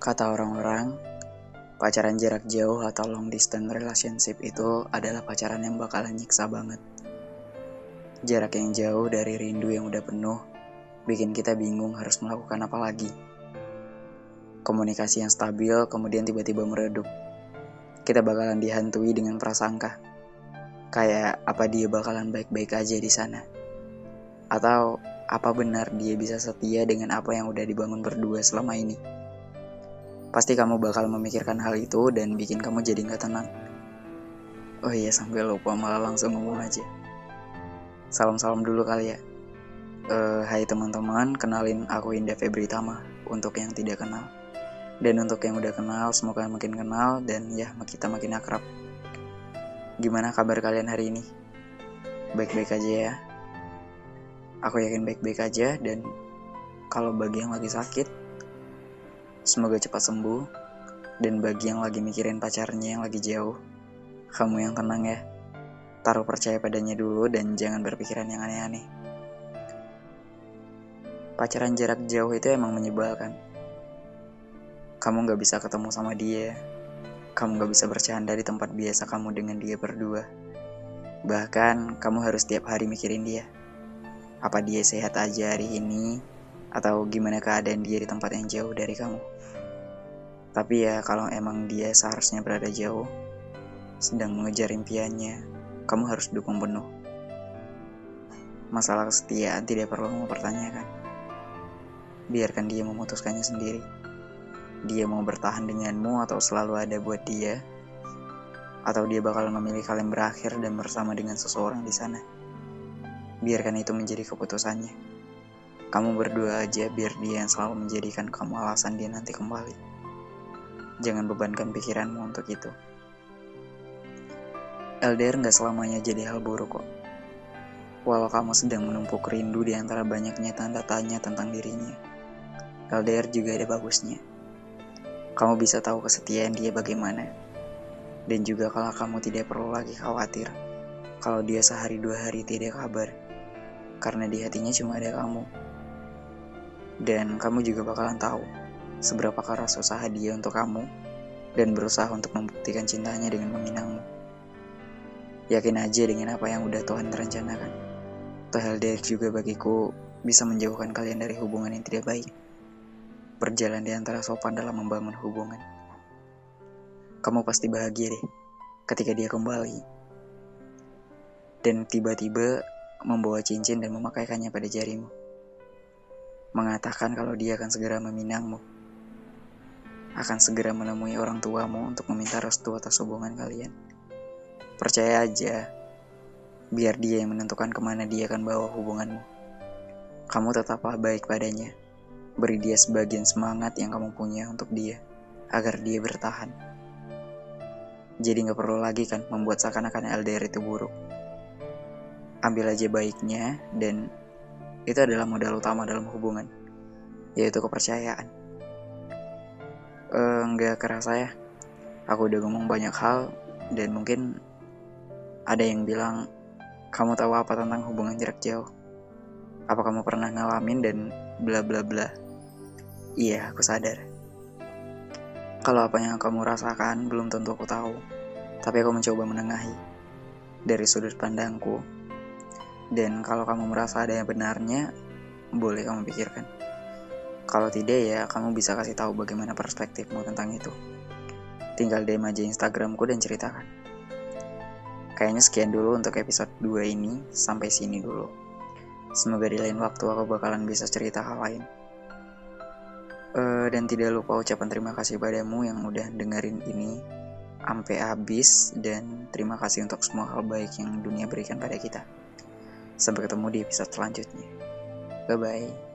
Kata orang-orang, pacaran jarak jauh atau long distance relationship itu adalah pacaran yang bakalan nyiksa banget. Jarak yang jauh dari rindu yang udah penuh, bikin kita bingung harus melakukan apa lagi. Komunikasi yang stabil kemudian tiba-tiba meredup. Kita bakalan dihantui dengan prasangka. Kayak apa dia bakalan baik-baik aja di sana. Atau apa benar dia bisa setia dengan apa yang udah dibangun berdua selama ini. Pasti kamu bakal memikirkan hal itu dan bikin kamu jadi nggak tenang. Oh iya sampai lupa malah langsung ngomong aja. Salam-salam dulu kali ya. Uh, hai teman-teman, kenalin aku Indah Febri Tama untuk yang tidak kenal. Dan untuk yang udah kenal, semoga makin kenal dan ya kita makin akrab. Gimana kabar kalian hari ini? Baik-baik aja ya. Aku yakin baik-baik aja dan kalau bagi yang lagi sakit, Semoga cepat sembuh. Dan bagi yang lagi mikirin pacarnya yang lagi jauh, kamu yang tenang ya. Taruh percaya padanya dulu dan jangan berpikiran yang aneh-aneh. Pacaran jarak jauh itu emang menyebalkan. Kamu gak bisa ketemu sama dia. Kamu gak bisa bercanda di tempat biasa kamu dengan dia berdua. Bahkan kamu harus tiap hari mikirin dia. Apa dia sehat aja hari ini? Atau gimana keadaan dia di tempat yang jauh dari kamu? Tapi ya kalau emang dia seharusnya berada jauh, sedang mengejar impiannya, kamu harus dukung penuh. Masalah kesetiaan tidak perlu mempertanyakan. Biarkan dia memutuskannya sendiri. Dia mau bertahan denganmu atau selalu ada buat dia, atau dia bakal memilih kalian berakhir dan bersama dengan seseorang di sana. Biarkan itu menjadi keputusannya. Kamu berdua aja biar dia yang selalu menjadikan kamu alasan dia nanti kembali. Jangan bebankan pikiranmu untuk itu. LDR nggak selamanya jadi hal buruk kok. Walau kamu sedang menumpuk rindu di antara banyaknya tanda tanya tentang dirinya, LDR juga ada bagusnya. Kamu bisa tahu kesetiaan dia bagaimana. Dan juga kalau kamu tidak perlu lagi khawatir kalau dia sehari dua hari tidak kabar. Karena di hatinya cuma ada kamu. Dan kamu juga bakalan tahu seberapa keras usaha dia untuk kamu dan berusaha untuk membuktikan cintanya dengan meminangmu. Yakin aja dengan apa yang udah Tuhan rencanakan. Toh LDR juga bagiku bisa menjauhkan kalian dari hubungan yang tidak baik. Berjalan di antara sopan dalam membangun hubungan. Kamu pasti bahagia deh ketika dia kembali. Dan tiba-tiba membawa cincin dan memakaikannya pada jarimu. Mengatakan kalau dia akan segera meminangmu akan segera menemui orang tuamu untuk meminta restu atas hubungan kalian. Percaya aja, biar dia yang menentukan ke mana dia akan bawa hubunganmu. Kamu tetaplah baik padanya. Beri dia sebagian semangat yang kamu punya untuk dia, agar dia bertahan. Jadi gak perlu lagi kan membuat seakan-akan LDR itu buruk. Ambil aja baiknya, dan itu adalah modal utama dalam hubungan, yaitu kepercayaan. Uh, nggak kerasa ya aku udah ngomong banyak hal dan mungkin ada yang bilang kamu tahu apa tentang hubungan jarak jauh? Apa kamu pernah ngalamin dan bla bla bla? Iya aku sadar. Kalau apa yang kamu rasakan belum tentu aku tahu tapi aku mencoba menengahi. Dari sudut pandangku dan kalau kamu merasa ada yang benarnya boleh kamu pikirkan kalau tidak ya kamu bisa kasih tahu bagaimana perspektifmu tentang itu. Tinggal DM aja Instagramku dan ceritakan. Kayaknya sekian dulu untuk episode 2 ini, sampai sini dulu. Semoga di lain waktu aku bakalan bisa cerita hal lain. Uh, dan tidak lupa ucapan terima kasih padamu yang udah dengerin ini sampai habis dan terima kasih untuk semua hal baik yang dunia berikan pada kita. Sampai ketemu di episode selanjutnya. Bye bye.